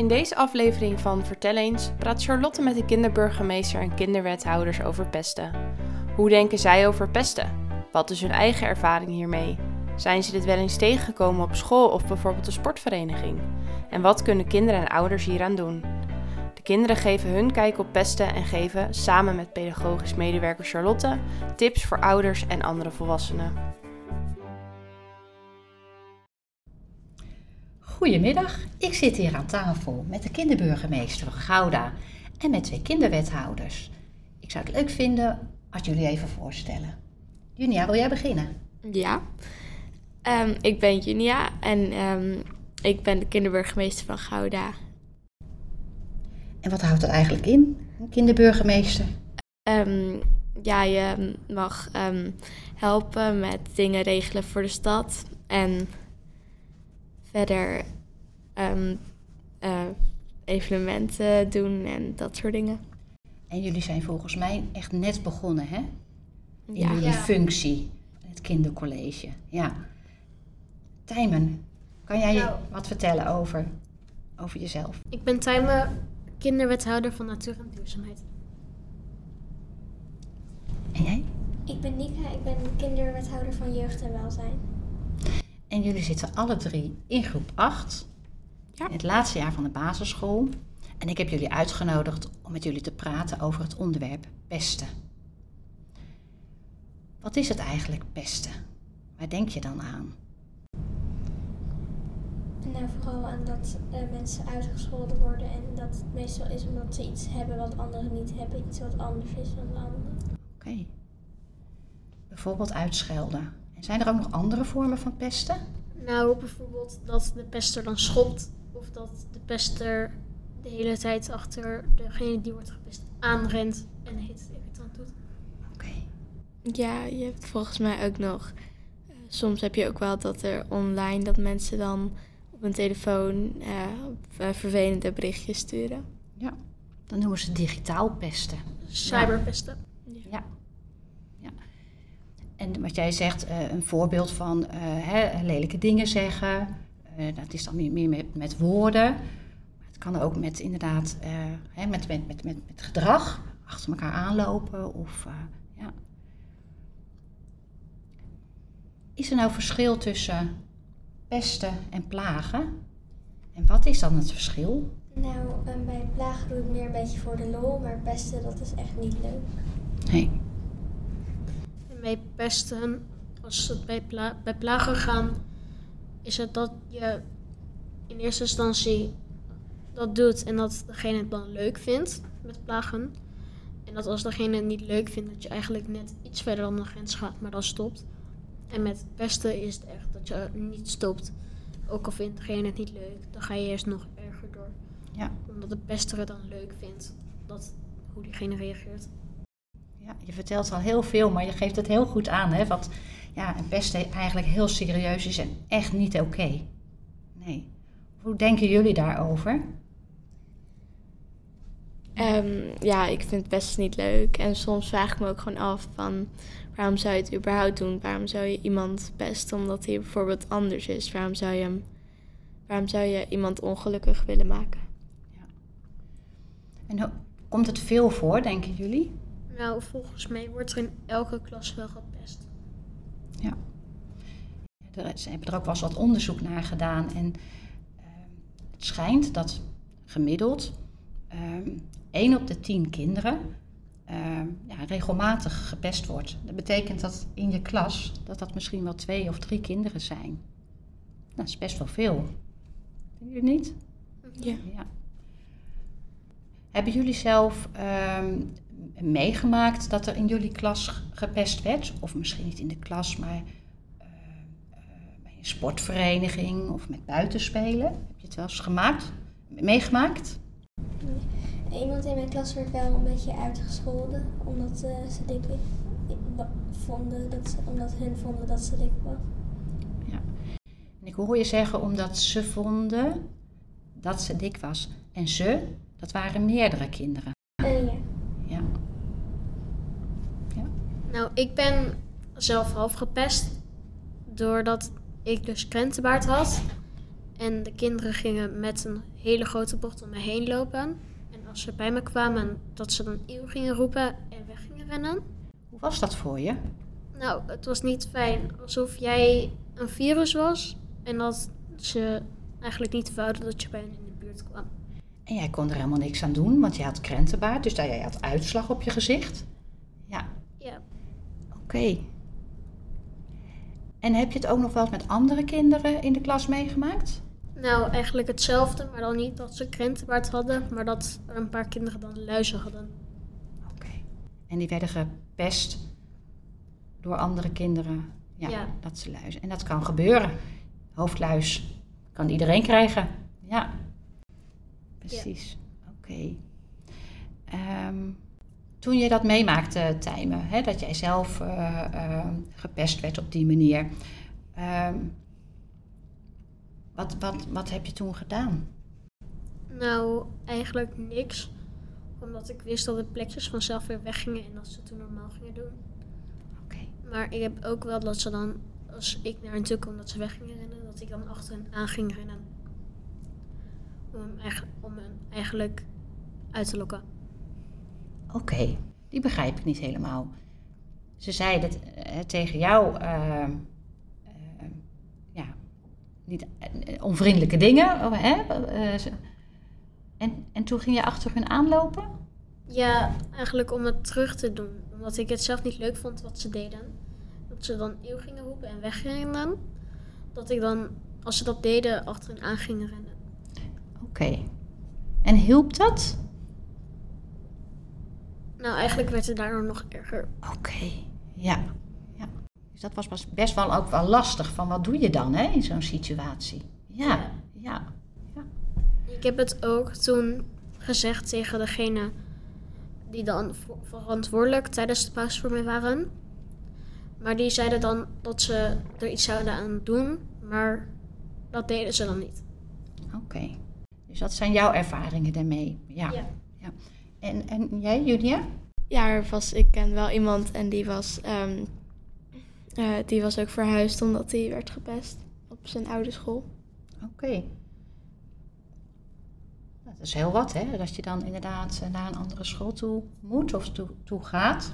In deze aflevering van Vertel eens praat Charlotte met de kinderburgemeester en kinderwethouders over pesten. Hoe denken zij over pesten? Wat is hun eigen ervaring hiermee? Zijn ze dit wel eens tegengekomen op school of bijvoorbeeld een sportvereniging? En wat kunnen kinderen en ouders hieraan doen? De kinderen geven hun kijk op pesten en geven, samen met pedagogisch medewerker Charlotte, tips voor ouders en andere volwassenen. Goedemiddag, ik zit hier aan tafel met de kinderburgemeester van Gouda en met twee kinderwethouders. Ik zou het leuk vinden als jullie even voorstellen. Junia, wil jij beginnen? Ja, Ehm, ik ben Junia en ehm, ik ben de kinderburgemeester van Gouda. En wat houdt dat eigenlijk in, een kinderburgemeester? Ehm, ja, je mag helpen met dingen regelen voor de stad en verder uh, evenementen doen en dat soort dingen. En jullie zijn volgens mij echt net begonnen, hè? In ja. jullie functie, het kindercollege. Ja. Tijmen, kan jij nou, wat vertellen over, over jezelf? Ik ben Tijmen, kinderwethouder van Natuur en Duurzaamheid. En jij? Ik ben Nika, ik ben kinderwethouder van Jeugd en Welzijn. En jullie zitten alle drie in groep 8, ja. in het laatste jaar van de basisschool. En ik heb jullie uitgenodigd om met jullie te praten over het onderwerp pesten. Wat is het eigenlijk pesten? Waar denk je dan aan? Nou, vooral aan dat uh, mensen uitgescholden worden en dat het meestal is omdat ze iets hebben wat anderen niet hebben, iets wat anders is dan de anderen. Oké. Bijvoorbeeld uitschelden. Zijn er ook nog andere vormen van pesten? Nou, bijvoorbeeld dat de pester dan schopt of dat de pester de hele tijd achter degene die wordt gepest aanrent en het irritant doet. Oké. Ja, je hebt volgens mij ook nog. Uh, soms heb je ook wel dat er online dat mensen dan op een telefoon uh, vervelende berichtjes sturen. Ja, dan noemen ze digitaal pesten. Cyberpesten. En wat jij zegt, uh, een voorbeeld van uh, hè, lelijke dingen zeggen. dat is dan meer, meer met, met woorden. Maar het kan ook met inderdaad hè, met, met, met, met, met gedrag. Achter elkaar aanlopen of ja. Is er nou verschil tussen pesten en plagen. En wat is dan het verschil? Nou, bij plagen doe ik meer een beetje voor de lol, maar pesten dat is echt niet leuk. Nee. Bij pesten, als het bij, pla bij plagen gaan, is het dat je in eerste instantie dat doet en dat degene het dan leuk vindt met plagen. En dat als degene het niet leuk vindt, dat je eigenlijk net iets verder dan de grens gaat, maar dan stopt. En met pesten is het echt dat je niet stopt. Ook al vindt degene het niet leuk, dan ga je eerst nog erger door. Ja. Omdat de pester het dan leuk vindt, dat, hoe diegene reageert. Ja, je vertelt al heel veel, maar je geeft het heel goed aan. Hè? Wat ja, pesten eigenlijk heel serieus is en echt niet oké. Nee. Hoe denken jullie daarover? Um, ja, ik vind het best niet leuk. En soms vraag ik me ook gewoon af van waarom zou je het überhaupt doen? Waarom zou je iemand pesten omdat hij bijvoorbeeld anders is? Waarom zou je, hem, waarom zou je iemand ongelukkig willen maken? Ja. En komt het veel voor, denken jullie? Nou, volgens mij wordt er in elke klas wel gepest. Ja. Ze hebben er ook wel eens wat onderzoek naar gedaan. En uh, het schijnt dat gemiddeld uh, 1 op de 10 kinderen uh, ja, regelmatig gepest wordt. Dat betekent dat in je klas dat dat misschien wel twee of drie kinderen zijn. Nou, dat is best wel veel. Vind je niet? Ja. ja. Hebben jullie zelf uh, meegemaakt dat er in jullie klas gepest werd? Of misschien niet in de klas, maar uh, bij een sportvereniging of met buitenspelen? Heb je het wel eens gemaakt? Meegemaakt? Iemand in mijn klas werd wel een beetje uitgescholden omdat uh, ze dik vonden dat ze, omdat hun vonden dat ze dik was. Ja. En ik hoor je zeggen omdat ze vonden dat ze dik was. En ze, dat waren meerdere kinderen. Uh, ja. ja. Ja. Nou, ik ben zelf half gepest doordat ik dus krentenbaard had. En de kinderen gingen met een hele grote bocht om me heen lopen. En als ze bij me kwamen, dat ze dan eeuw gingen roepen en weg gingen rennen. Hoe was dat voor je? Nou, het was niet fijn. Alsof jij een virus was en dat ze eigenlijk niet wouden dat je bij hen in de buurt kwam. En jij kon er helemaal niks aan doen, want je had krentenbaard, dus jij had uitslag op je gezicht. Oké. En heb je het ook nog wel eens met andere kinderen in de klas meegemaakt? nou eigenlijk hetzelfde, maar dan niet dat ze krentenbaard hadden, maar dat er een paar kinderen dan luizen hadden. Oké. En die werden gepest door andere kinderen. Ja, Ja. dat ze luizen. En dat kan gebeuren. Hoofdluis kan iedereen krijgen. Ja. Precies. Oké. Ehm, toen je dat meemaakte, Tijmen, hè, dat jij zelf eh, eh, gepest werd op die manier. ehm, wat, wat, wat heb je toen gedaan? Nou, eigenlijk niks. Omdat ik wist dat de plekjes vanzelf weer weggingen en dat ze toen normaal gingen doen. Oké. Maar ik heb ook wel dat ze dan, als ik naar hen toe kwam, dat ze weg gingen rennen, dat ik dan achter hen aan ging rennen. Om hem, eigenlijk, om hem eigenlijk uit te lokken. Oké, die begrijp ik niet helemaal. Ze zeiden het, eh, tegen jou, eh, eh, ja, niet onvriendelijke dingen. oh, hè? ze- en, en toen ging je achter hun aanlopen? Ja, eigenlijk om het terug te doen. Omdat ik het zelf niet leuk vond wat ze deden. Dat ze dan eeuw gingen roepen en weggingen. Dat ik dan, als ze dat deden, achter hen aan ging rennen. Oké. En hielp dat? Nou, eigenlijk werd het daardoor nog erger. Oké, ja. ja. Dus dat was best wel ook wel lastig. Van wat doe je dan hè, in zo'n situatie? Ja, ja. Ik heb het ook toen gezegd tegen degene die dan verantwoordelijk tijdens de pauze voor mij waren. Maar die zeiden dan dat ze er iets zouden aan doen, maar dat deden ze dan niet. Oké. Dus dat zijn jouw ervaringen daarmee. Ja. Ja. ja. En, en jij, Julia? Ja, was, ik ken wel iemand en die was, ehm, eh, die was ook verhuisd omdat hij werd gepest op zijn oude school. Oké. Dat is heel wat, hè? Dat je dan inderdaad naar een andere school toe moet of toe, toe gaat.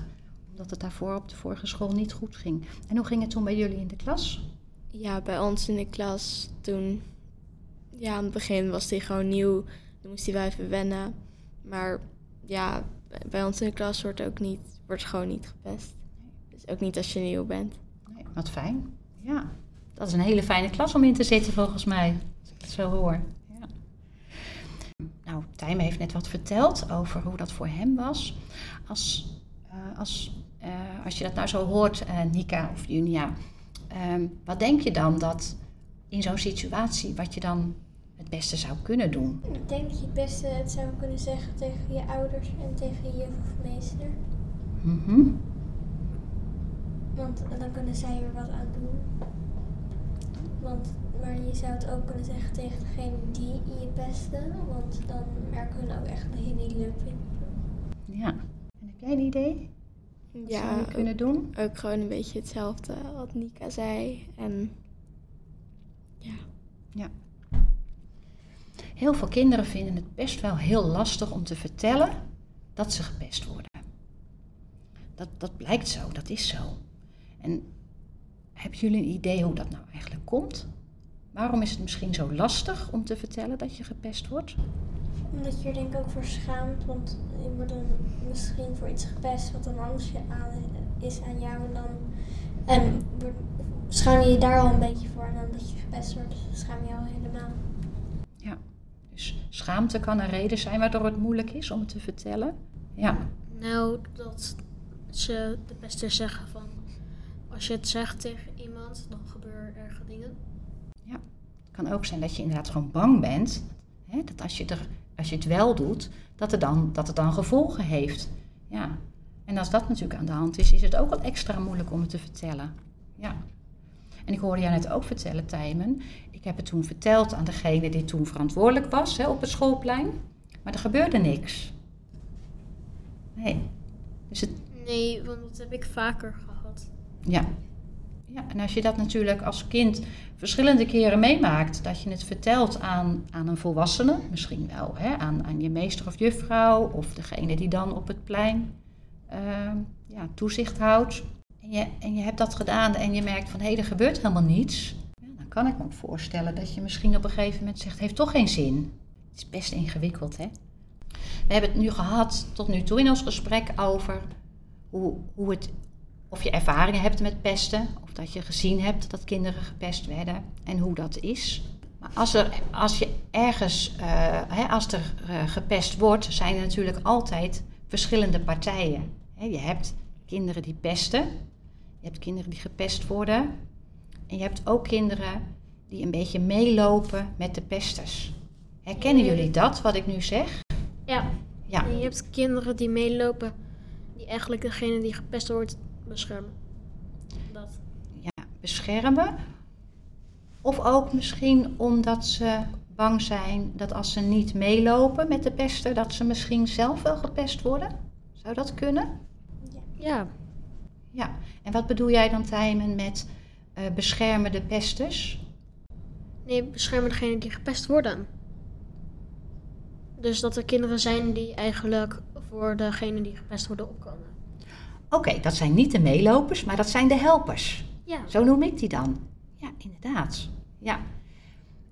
Omdat het daarvoor op de vorige school niet goed ging. En hoe ging het toen bij jullie in de klas? Ja, bij ons in de klas toen, ja, aan het begin was hij gewoon nieuw. Dan moest hij wel even wennen. Maar ja, bij ons in de klas wordt ook niet, wordt gewoon niet gepest. Dus ook niet als je nieuw bent. Nee, wat fijn. Ja. Dat is een hele fijne klas om in te zitten, volgens mij. Als ik het zo hoor. Ja. Nou, Tijm heeft net wat verteld over hoe dat voor hem was. Als, eh, als, eh, als je dat nou zo hoort, eh, Nika of Junia, ehm, wat denk je dan dat in zo'n situatie, wat je dan het beste zou kunnen doen? Ik denk dat je het beste het zou kunnen zeggen tegen je ouders en tegen je juf of meester. Mhm. Want dan kunnen zij er wat aan doen. Want, maar je zou het ook kunnen zeggen tegen degene die je pesten. Want dan merken hun ook echt dat je het niet leuk vindt. Ja. En heb jij een idee? Wat Ja, zou je kunnen doen? ook, gewoon een beetje hetzelfde wat Nika zei. En ja, Heel veel kinderen vinden het best wel heel lastig om te vertellen dat ze gepest worden. Dat, dat blijkt zo, dat is zo. En hebben jullie een idee hoe dat nou eigenlijk komt? Waarom is het misschien zo lastig om te vertellen dat je gepest wordt? Omdat je er denk ik ook voor schaamt. Want je wordt dan misschien voor iets gepest wat dan anders is aan jou. En dan en wordt- schaam je je daar al een beetje voor. En dan dat je gepest wordt, schaam je je al helemaal. Dus schaamte kan een reden zijn waardoor het moeilijk is om het te vertellen. Ja, Nou, dat ze de beste zeggen van, als je het zegt tegen iemand, dan gebeuren erge dingen. het kan ook zijn dat je inderdaad gewoon bang bent. Hè, dat als je, er, als je het wel doet, dat, er dan, dat het dan gevolgen heeft. Ja. En als dat natuurlijk aan de hand is, is het ook wat extra moeilijk om het te vertellen. Ja. En ik hoorde jou net ook vertellen, Tijmen. Ik heb het toen verteld aan degene die toen verantwoordelijk was hè, op het schoolplein. Maar er gebeurde niks. Nee. Dus het, Nee, want dat heb ik vaker gehad. ja. Ja, en als je dat natuurlijk als kind verschillende keren meemaakt, dat je het vertelt aan, aan een volwassene, misschien wel hè, aan, aan je meester of juffrouw, of degene die dan op het plein uh, ja, toezicht houdt. En je, en je hebt dat gedaan en je merkt van hé, hey, er gebeurt helemaal niets. Kan ik me voorstellen dat je misschien op een gegeven moment zegt, heeft toch geen zin. Het is best ingewikkeld, hè? We hebben het nu gehad tot nu toe in ons gesprek over hoe, hoe het, of je ervaringen hebt met pesten, of dat je gezien hebt dat kinderen gepest werden en hoe dat is. Maar als, er, als je ergens, uh, hè, als er uh, gepest wordt, zijn er natuurlijk altijd verschillende partijen. Je hebt kinderen die pesten, je hebt kinderen die gepest worden en je hebt ook kinderen die een beetje meelopen met de pesters. Herkennen jullie dat, wat ik nu zeg? Ja. Ja. En je hebt kinderen die meelopen, die eigenlijk degene die gepest wordt beschermen. Dat. Ja, beschermen. Of ook misschien omdat ze bang zijn dat als ze niet meelopen met de pester, dat ze misschien zelf wel gepest worden? Zou dat kunnen? Ja. Ja. En wat bedoel jij dan, Tijmen, met uh, beschermen de pesters? Nee, beschermen degene die gepest worden. Dus dat er kinderen zijn die eigenlijk voor degene die gepest worden opkomen. Oké, dat zijn niet de meelopers, maar dat zijn de helpers. Ja. Zo noem ik die dan. Ja, inderdaad. Ja.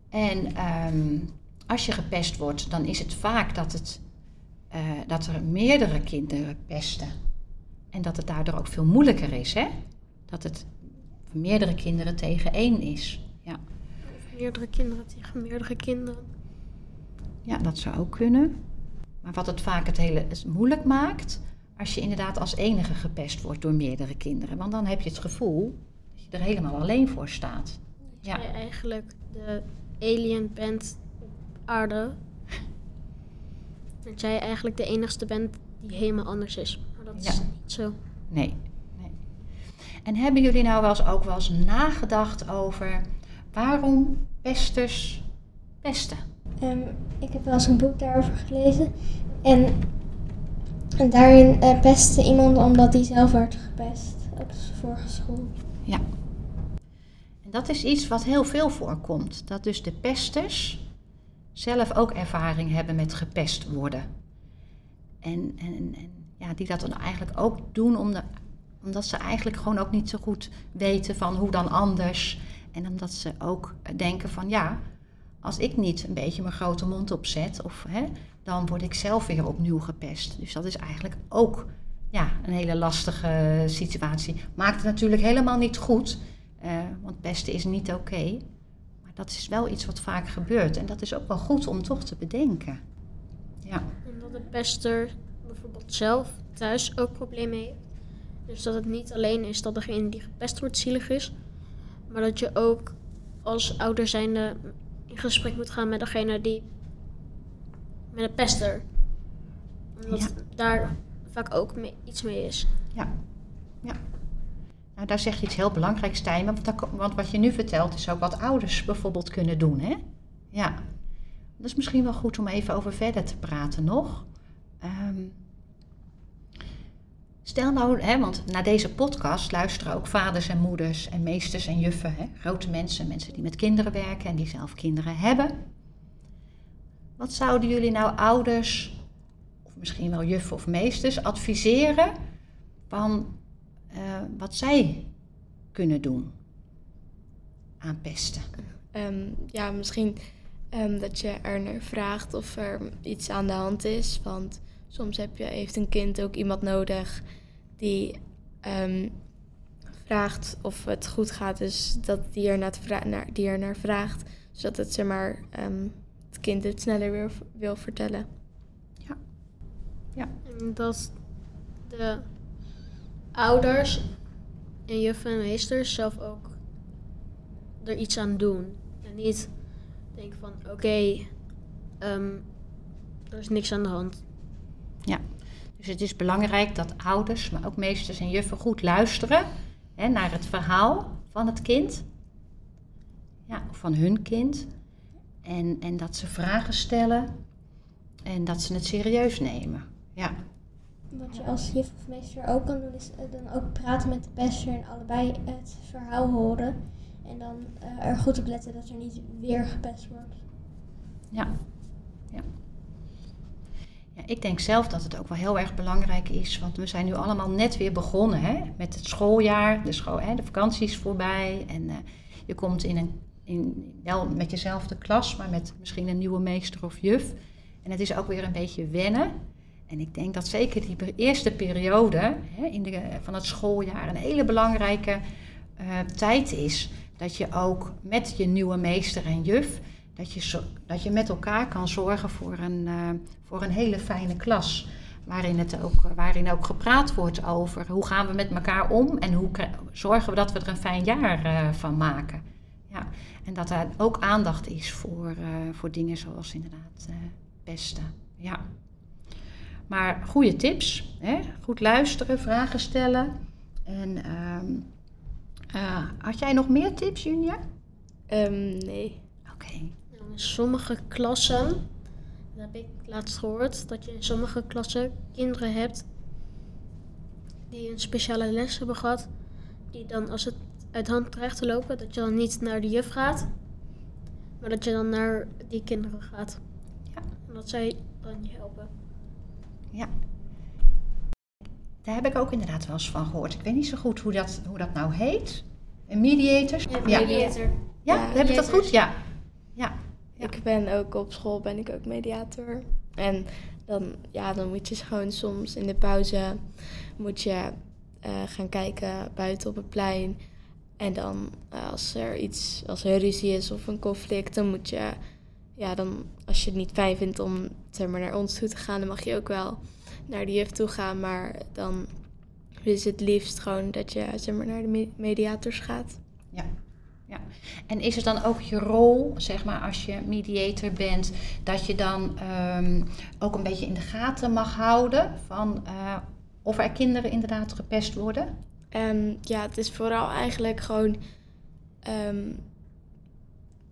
En um, als je gepest wordt, dan is het vaak dat, het, uh, dat er meerdere kinderen pesten. En dat het daardoor ook veel moeilijker is, hè? Dat het meerdere kinderen tegen één is. Ja. Of meerdere kinderen tegen meerdere kinderen. Ja, dat zou ook kunnen. Maar wat het vaak het hele moeilijk maakt, als je inderdaad als enige gepest wordt door meerdere kinderen. Want dan heb je het gevoel dat je er helemaal alleen voor staat. Ja. Dat je eigenlijk de alien bent op aarde. Dat jij eigenlijk de enigste bent die helemaal anders is. Maar dat is Ja. niet zo. Nee. En hebben jullie nou wel eens ook wel eens nagedacht over waarom pesters pesten? Ehm, ik heb wel eens een boek daarover gelezen. En, en daarin eh, pestte iemand omdat hij zelf werd gepest. Op zijn vorige school. Ja. En dat is iets wat heel veel voorkomt. Dat dus de pesters zelf ook ervaring hebben met gepest worden. En, en, en ja, die dat dan eigenlijk ook doen om de, omdat ze eigenlijk gewoon ook niet zo goed weten van hoe dan anders. En omdat ze ook denken van ja, als ik niet een beetje mijn grote mond opzet, of, hè, dan word ik zelf weer opnieuw gepest. Dus dat is eigenlijk ook ja, een hele lastige situatie. Maakt het natuurlijk helemaal niet goed, eh, want pesten is niet oké. maar dat is wel iets wat vaak gebeurt. En dat is ook wel goed om toch te bedenken. Ja, En de pester bijvoorbeeld zelf thuis ook problemen heeft. Dus dat het niet alleen is dat degene die gepest wordt zielig is. Maar dat je ook als ouder zijnde in gesprek moet gaan met degene die... Met de pester. Omdat Ja. daar vaak ook mee- iets mee is. ja, ja. Nou, daar zeg je iets heel belangrijks, Tijmen. Want, want wat je nu vertelt is ook wat ouders bijvoorbeeld kunnen doen, hè? Ja. Dat is misschien wel goed om even over verder te praten nog. Ehm, stel nou, hè, want naar deze podcast luisteren ook vaders en moeders en meesters en juffen. Hè? Grote mensen, mensen die met kinderen werken en die zelf kinderen hebben. Wat zouden jullie nou ouders, of misschien wel juffen of meesters, adviseren van eh, wat zij kunnen doen aan pesten? Ehm, ja, misschien ehm, dat je er naar vraagt of er iets aan de hand is. Want soms heb je, heeft een kind ook iemand nodig die ehm, vraagt of het goed gaat. Dus dat die er naar, naar, die er naar vraagt. Zodat het, zeg maar, ehm, het kind het sneller v- wil vertellen. En dat de ouders en juffen en meesters zelf ook er iets aan doen. En niet denken van oké, ehm, er is niks aan de hand. Dus het is belangrijk dat ouders, maar ook meesters en juffen goed luisteren hè, naar het verhaal van het kind. Ja, of van hun kind. En, en dat ze vragen stellen en dat ze het serieus nemen. Ja, wat je als juf of meester ook kan doen, is eh, dan ook praten met de pester en allebei het verhaal horen. En dan eh, er goed op letten dat er niet weer gepest wordt. Ja. ja. Ja, ik denk zelf dat het ook wel heel erg belangrijk is, want we zijn nu allemaal net weer begonnen hè, met het schooljaar. De, school, hè, de vakantie is voorbij en eh, je komt in een, in, wel met jezelfde klas, maar met misschien een nieuwe meester of juf. En het is ook weer een beetje wennen. En ik denk dat zeker die eerste periode hè, in de, van het schooljaar een hele belangrijke eh, tijd is. Dat je ook met je nieuwe meester en juf, dat je, zo, dat je met elkaar kan zorgen voor een, eh, voor een hele fijne klas. Waarin, het ook, waarin ook gepraat wordt over hoe gaan we met elkaar om en hoe zorgen we dat we er een fijn jaar eh, van maken. Ja. En dat er ook aandacht is voor, eh, voor dingen zoals inderdaad eh, pesten. Ja. Maar goede tips. Hè? Goed luisteren, vragen stellen. En ehm, eh, had jij nog meer tips, Junia? Ehm, nee. Oké. In sommige klassen, dat heb ik laatst gehoord, dat je in sommige klassen kinderen hebt die een speciale les hebben gehad. Die dan als het uit hand dreigt te lopen, dat je dan niet naar de juf gaat, maar dat je dan naar die kinderen gaat. Ja. En dat zij dan je helpen. Ja. Daar heb ik ook inderdaad wel eens van gehoord. Ik weet niet zo goed hoe dat, hoe dat nou heet. Een mediator? Ja, mediator. ja heb ik dat goed? Ja. Ja. Ja. Ik ben ook op school ben ik ook mediator. En dan, ja, dan moet je gewoon soms in de pauze moet je eh, gaan kijken buiten op het plein. En dan eh, als er iets, als er ruzie is of een conflict, dan moet je, ja, dan als je het niet fijn vindt om zeg maar, naar ons toe te gaan, dan mag je ook wel naar de juf toe gaan. Maar dan is het liefst gewoon dat je zeg maar, naar de me- mediators gaat. En is het dan ook je rol, zeg maar, als je mediator bent, dat je dan ehm, ook een beetje in de gaten mag houden van eh, of er kinderen inderdaad gepest worden? En ja, het is vooral eigenlijk gewoon ehm,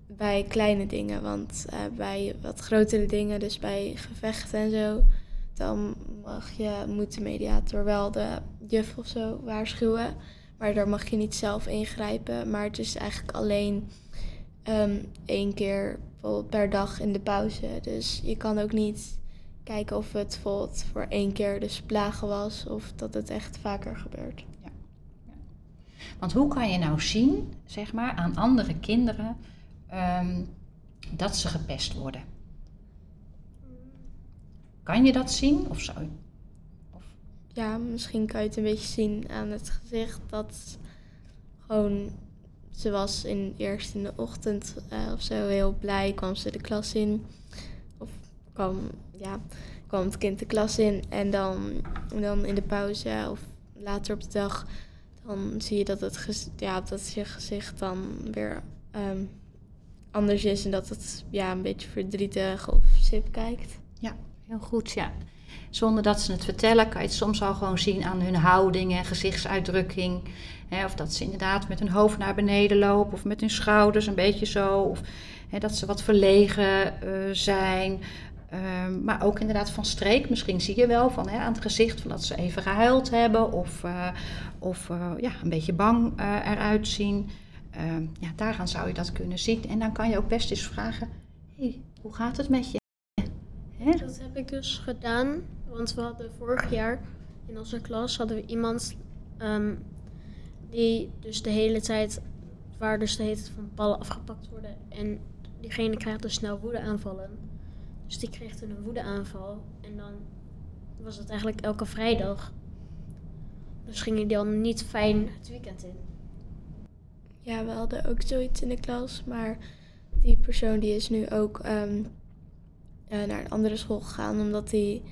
bij kleine dingen. Want eh, bij wat grotere dingen, dus bij gevechten en zo, dan mag je, moet de mediator wel de juf of zo waarschuwen. Maar daar mag je niet zelf ingrijpen. Maar het is eigenlijk alleen ehm, één keer per dag in de pauze. Dus je kan ook niet kijken of het voor één keer dus plagen was of dat het echt vaker gebeurt. Want hoe kan je nou zien, zeg maar, aan andere kinderen ehm, dat ze gepest worden? Kan je dat zien of zo? Ja, misschien kan je het een beetje zien aan het gezicht dat gewoon ze was in, eerst in de ochtend eh, of zo heel blij, kwam ze de klas in. Of kwam, ja, kwam het kind de klas in en dan, dan in de pauze of later op de dag, dan zie je dat, het ja, dat je gezicht dan weer ehm, anders is en dat het ja, een beetje verdrietig of sip kijkt. Heel goed, ja. Zonder dat ze het vertellen, kan je het soms al gewoon zien aan hun houding en gezichtsuitdrukking. Hè, of dat ze inderdaad met hun hoofd naar beneden lopen of met hun schouders een beetje zo. Of hè, dat ze wat verlegen eh, zijn. Ehm, maar ook inderdaad van streek. Misschien zie je wel van, hè, aan het gezicht van dat ze even gehuild hebben. Of, eh, of eh, ja, een beetje bang eruit zien. Ehm, ja, daaraan zou je dat kunnen zien. En dan kan je ook best eens vragen, hey, hoe gaat het met je? Hè? Dat heb ik dus gedaan, want we hadden vorig jaar in onze klas hadden we iemand ehm, die dus de hele tijd, waar dus de hele tijd van ballen afgepakt worden en diegene krijgt dus snel woedeaanvallen. Dus die kreeg toen een woedeaanval en dan was het eigenlijk elke vrijdag. Dus ging hij dan niet fijn het weekend in. Ja, we hadden ook zoiets in de klas, maar die persoon die is nu ook ehm, eh, naar een andere school gegaan, omdat hij,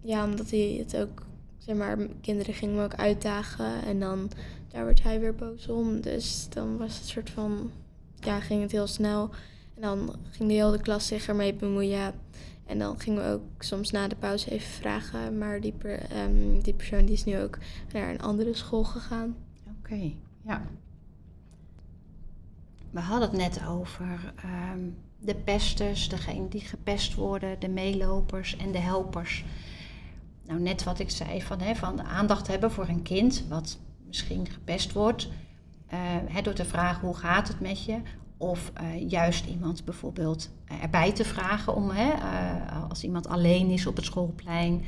ja, omdat hij het ook, zeg maar, kinderen gingen hem ook uitdagen en dan daar werd hij weer boos om. Dus dan was het soort van, ja, ging het heel snel en dan ging de hele klas zich ermee bemoeien. En dan gingen we ook soms na de pauze even vragen, maar die, per- ehm, die persoon die is nu ook naar een andere school gegaan. Oké, ja. We hadden het net over ehm, de pesters, degene die gepest worden, de meelopers en de helpers. nou, net wat ik zei, van, hè, van aandacht hebben voor een kind wat misschien gepest wordt. Uh, hè, door te vragen hoe gaat het met je. Of uh, juist iemand bijvoorbeeld erbij te vragen om, hè, als iemand alleen is op het schoolplein.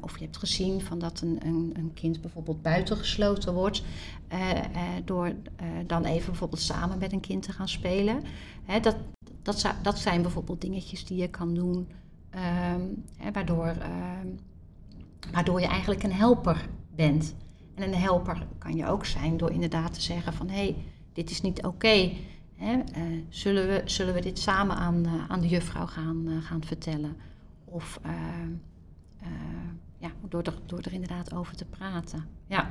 of je hebt gezien van dat een, een, een kind bijvoorbeeld buitengesloten wordt. door dan even bijvoorbeeld samen met een kind te gaan spelen. Hè, dat, dat, dat zijn bijvoorbeeld dingetjes die je kan doen. Ehm, hè, waardoor, ehm, waardoor je eigenlijk een helper bent. En een helper kan je ook zijn door inderdaad te zeggen van hé, hey, dit is niet oké. Uh, zullen, we, zullen we dit samen aan, uh, aan de juffrouw gaan, uh, gaan vertellen? Of ja, door, er, door er inderdaad over te praten. Ja.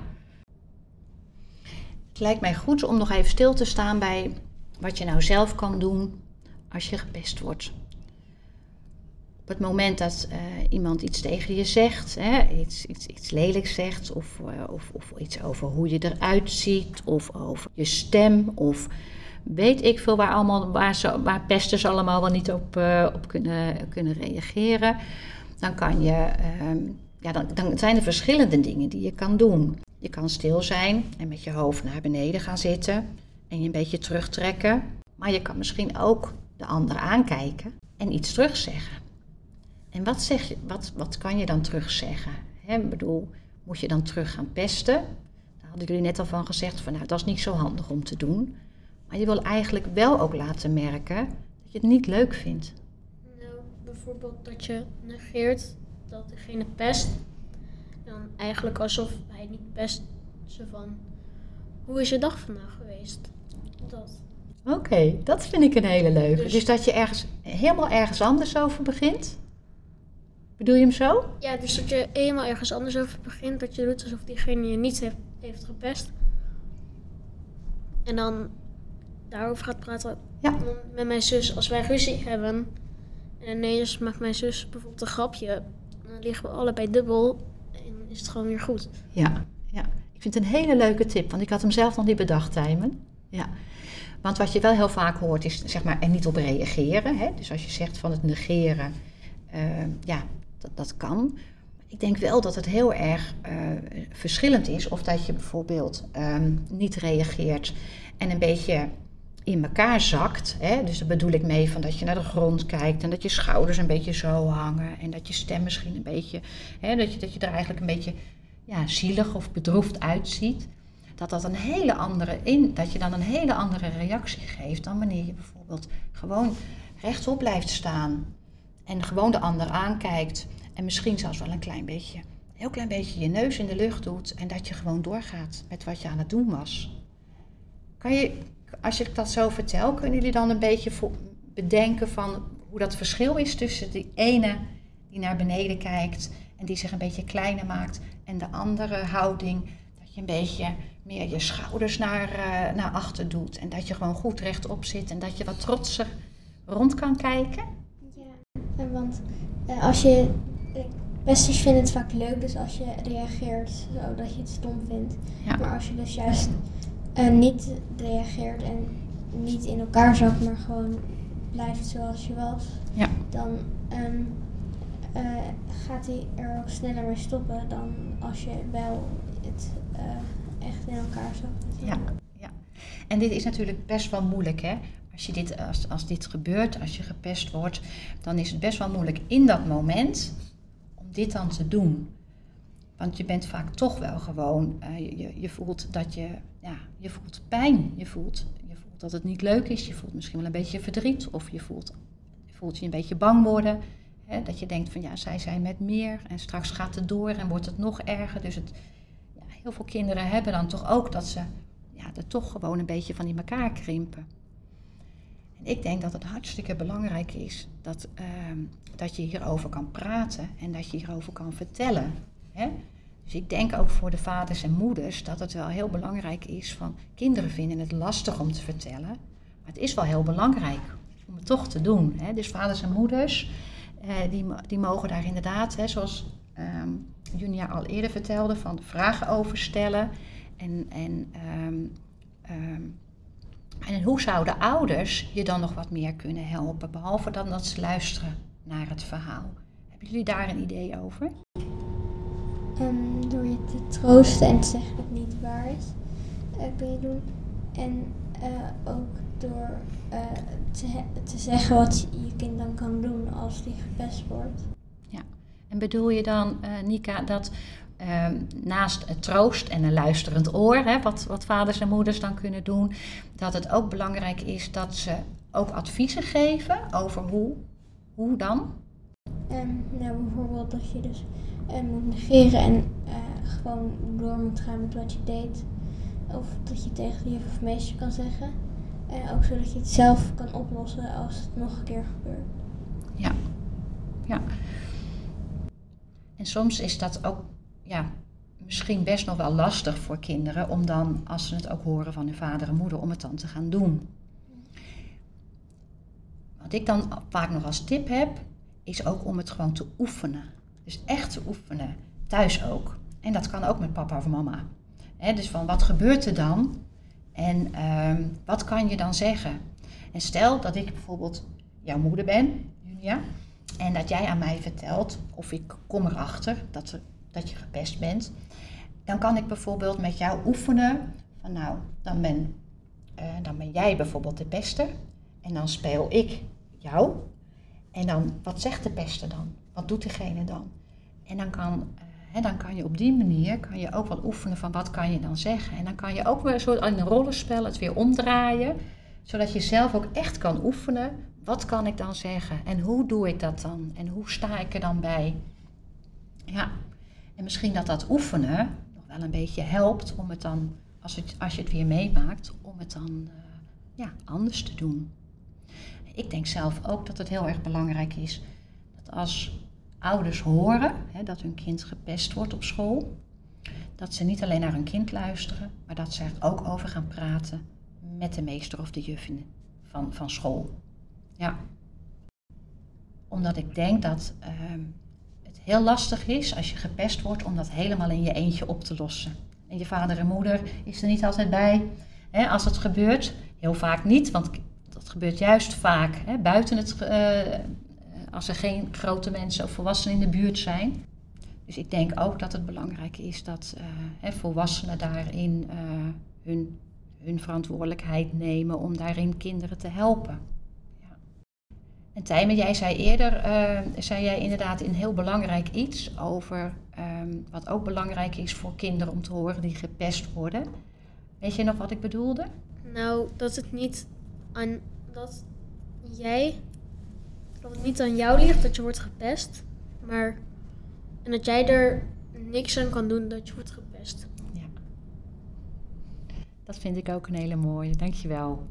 Het lijkt mij goed om nog even stil te staan bij wat je nou zelf kan doen als je gepest wordt. Op het moment dat uh, iemand iets tegen je zegt, hè, iets, iets, iets lelijks zegt, of, uh, of, of iets over hoe je eruit ziet, of over je stem, of weet ik veel waar, allemaal, waar, waar pesters allemaal wel niet op, uh, op kunnen, kunnen reageren, dan, kan je, ja, dan, dan zijn er verschillende dingen die je kan doen. Je kan stil zijn en met je hoofd naar beneden gaan zitten en je een beetje terugtrekken. Maar je kan misschien ook de ander aankijken en iets terugzeggen. En wat, zeg je, wat, wat kan je dan terugzeggen? Ik bedoel, moet je dan terug gaan pesten? Daar hadden jullie net al van gezegd, van nou dat is niet zo handig om te doen. Maar je wil eigenlijk wel ook laten merken dat je het niet leuk vindt. Nou, bijvoorbeeld dat je negeert dat degene pest. Dan eigenlijk alsof hij niet pest. Zo van, hoe is je dag vandaag geweest? Dat. Oké, okay, dat vind ik een hele leuke. Dus, dus, dat je ergens helemaal ergens anders over begint? Bedoel je hem zo? Ja, dus dat je helemaal ergens anders over begint. Dat je doet alsof diegene je niet heeft, heeft gepest. En dan daarover gaat praten ja. met mijn zus. Als wij ruzie hebben en ineens maakt mijn zus bijvoorbeeld een grapje. Dan liggen we allebei dubbel en is het gewoon weer goed. Ja, ja. ik vind het een hele leuke tip. Want ik had hem zelf nog niet bedacht, Tijmen. Ja. Want wat je wel heel vaak hoort is zeg maar, er niet op reageren. Hè? Dus als je zegt van het negeren, uh, ja, dat, dat kan. Ik denk wel dat het heel erg uh, verschillend is of dat je bijvoorbeeld um, niet reageert en een beetje in elkaar zakt. Hè? Dus daar bedoel ik mee van dat je naar de grond kijkt en dat je schouders een beetje zo hangen en dat je stem misschien een beetje, hè, dat, je, dat je er eigenlijk een beetje ja, zielig of bedroefd uitziet dat dat een hele andere in, dat je dan een hele andere reactie geeft dan wanneer je bijvoorbeeld gewoon rechtop blijft staan en gewoon de ander aankijkt en misschien zelfs wel een klein beetje, heel klein beetje je neus in de lucht doet en dat je gewoon doorgaat met wat je aan het doen was. Kan je, als ik dat zo vertel, kunnen jullie dan een beetje bedenken van hoe dat verschil is tussen die ene die naar beneden kijkt en die zich een beetje kleiner maakt en de andere houding dat je een beetje meer je schouders naar, uh, naar achter doet. En dat je gewoon goed rechtop zit en dat je wat trotser rond kan kijken. Ja, want uh, als je. Pesters vinden het vaak leuk, dus als je reageert zo dat je het stom vindt. Ja. Maar als je dus juist uh, niet reageert en niet in elkaar zakt, maar gewoon blijft zoals je was, ja. dan um, gaat hij er ook sneller mee stoppen dan als je wel het echt in elkaar zo. Ja, ja. En dit is natuurlijk best wel moeilijk, hè? Als, je dit, als, als dit gebeurt, als je gepest wordt, dan is het best wel moeilijk in dat moment om dit dan te doen. Want je bent vaak toch wel gewoon, uh, je, je voelt dat je, ja, je voelt pijn. Je voelt, je voelt dat het niet leuk is. Je voelt misschien wel een beetje verdriet. Of je voelt, je, voelt je een beetje bang worden. Hè, dat je denkt van ja, zij zijn met meer. En straks gaat het door en wordt het nog erger. Dus het, heel veel kinderen hebben dan toch ook dat ze ja, er toch gewoon een beetje van in elkaar krimpen. En ik denk dat het hartstikke belangrijk is dat, uh, dat je hierover kan praten en dat je hierover kan vertellen. Hè? Dus ik denk ook voor de vaders en moeders dat het wel heel belangrijk is van kinderen vinden het lastig om te vertellen, maar het is wel heel belangrijk om het toch te doen. Hè? Dus vaders en moeders, eh, die, die mogen daar inderdaad, hè, zoals um, Junia al eerder vertelde, van vragen over stellen. En, en, um, um, en hoe zouden ouders je dan nog wat meer kunnen helpen, behalve dan dat ze luisteren naar het verhaal? Hebben jullie daar een idee over? ehm, door je te troosten en te zeggen dat het niet waar is, eh, kun je doen. En eh, ook door eh, te, te zeggen wat je kind dan kan doen als die gepest wordt. En bedoel je dan, eh, Nika, dat ehm, naast het troost en een luisterend oor, hè, wat, wat vaders en moeders dan kunnen doen, dat het ook belangrijk is dat ze ook adviezen geven over hoe, hoe dan? Ehm, nou, bijvoorbeeld dat je dus eh, moet negeren en eh, gewoon door moet gaan met wat je deed. Of dat je tegen de juf of meester kan zeggen. En ook zodat je het zelf kan oplossen als het nog een keer gebeurt. Ja. ja. En soms is dat ook ja, misschien best nog wel lastig voor kinderen om dan, als ze het ook horen van hun vader en moeder, om het dan te gaan doen. Wat ik dan vaak nog als tip heb, is ook om het gewoon te oefenen. Dus echt te oefenen, thuis ook. En dat kan ook met papa of mama. Dus van wat gebeurt er dan en ehm, wat kan je dan zeggen? En stel dat ik bijvoorbeeld jouw moeder ben, Julia, en dat jij aan mij vertelt, of ik kom erachter dat, dat je gepest bent, dan kan ik bijvoorbeeld met jou oefenen van nou, dan ben, eh, dan ben jij bijvoorbeeld de pester en dan speel ik jou. En dan, wat zegt de pester dan? Wat doet degene dan? En dan kan, eh, hè, dan kan je op die manier kan je ook wat oefenen van wat kan je dan zeggen. En dan kan je ook weer zo in een rollenspel het weer omdraaien, zodat je zelf ook echt kan oefenen. Wat kan ik dan zeggen? En hoe doe ik dat dan? En hoe sta ik er dan bij? Ja, en misschien dat dat oefenen nog wel een beetje helpt om het dan, als, het, als je het weer meemaakt, om het dan eh, ja, anders te doen. Ik denk zelf ook dat het heel erg belangrijk is dat als ouders horen hè, dat hun kind gepest wordt op school, dat ze niet alleen naar hun kind luisteren, maar dat ze er ook over gaan praten met de meester of de juf van, van school. Ja. Omdat ik denk dat ehm, het heel lastig is als je gepest wordt om dat helemaal in je eentje op te lossen. En je vader en moeder is er niet altijd bij. Als het gebeurt, heel vaak niet, want dat gebeurt juist vaak buiten het, eh, als er geen grote mensen of volwassenen in de buurt zijn. Dus ik denk ook dat het belangrijk is dat eh, volwassenen daarin eh, hun, hun verantwoordelijkheid nemen om daarin kinderen te helpen. En Tijmen, jij zei eerder, eh, zei jij inderdaad een heel belangrijk iets over ehm, wat ook belangrijk is voor kinderen om te horen die gepest worden. Weet je nog wat ik bedoelde? Nou, dat het niet aan dat jij dat het niet aan jou ligt dat je wordt gepest, maar en dat jij er niks aan kan doen dat je wordt gepest. Ja. Dat vind ik ook een hele mooie, dankjewel.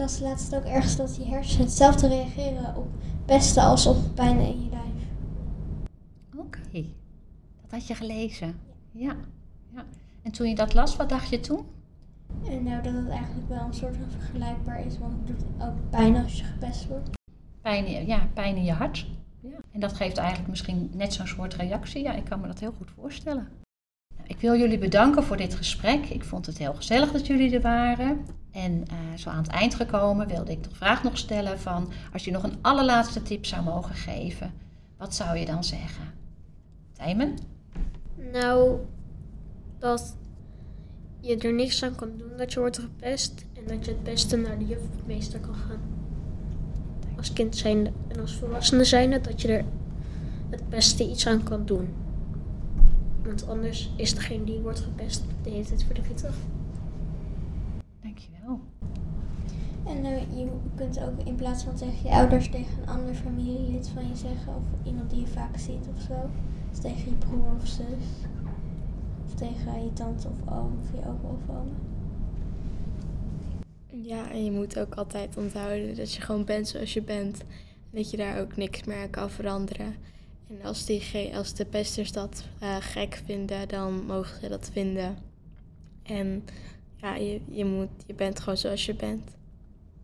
Ik las laatst ook ergens dat je hersenen hetzelfde reageren op pesten als op pijn in je lijf. Oké, dat had je gelezen. Ja. ja. En toen je dat las, wat dacht je toen? En nou dat het eigenlijk wel een soort van vergelijkbaar is, want het doet ook pijn als je gepest wordt. Pijn, in- ja, pijn in je hart. Ja. En dat geeft eigenlijk misschien net zo'n soort reactie. Ja, ik kan me dat heel goed voorstellen. Ik wil jullie bedanken voor dit gesprek. Ik vond het heel gezellig dat jullie er waren. En eh, zo aan het eind gekomen wilde ik de vraag nog stellen van... als je nog een allerlaatste tip zou mogen geven, wat zou je dan zeggen? Tijmen? Nou, dat je er niks aan kan doen dat je wordt gepest en dat je het beste naar de juf of meester kan gaan. Als kind zijnde en als volwassene zijnde dat je er het beste iets aan kan doen. Want anders is degene die wordt gepest de hele tijd verdrietig. Dankjewel. En eh, je kunt ook in plaats van tegen je ouders tegen een ander familielid van je zeggen, of iemand die je vaak ziet of zo. Dus tegen je broer of zus. Of tegen je tante of oom of je opa of oma. Ja, en je moet ook altijd onthouden dat je gewoon bent zoals je bent. En dat je daar ook niks meer aan kan veranderen. En als, die, als de pesters dat eh, gek vinden, dan mogen ze dat vinden. En ja, je, je, moet, je bent gewoon zoals je bent.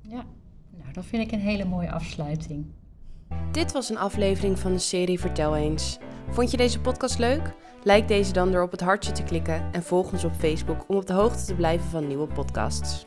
Ja, nou, dat vind ik een hele mooie afsluiting. Dit was een aflevering van de serie Vertel eens. Vond je deze podcast leuk? Like deze dan door op het hartje te klikken en volg ons op Facebook om op de hoogte te blijven van nieuwe podcasts.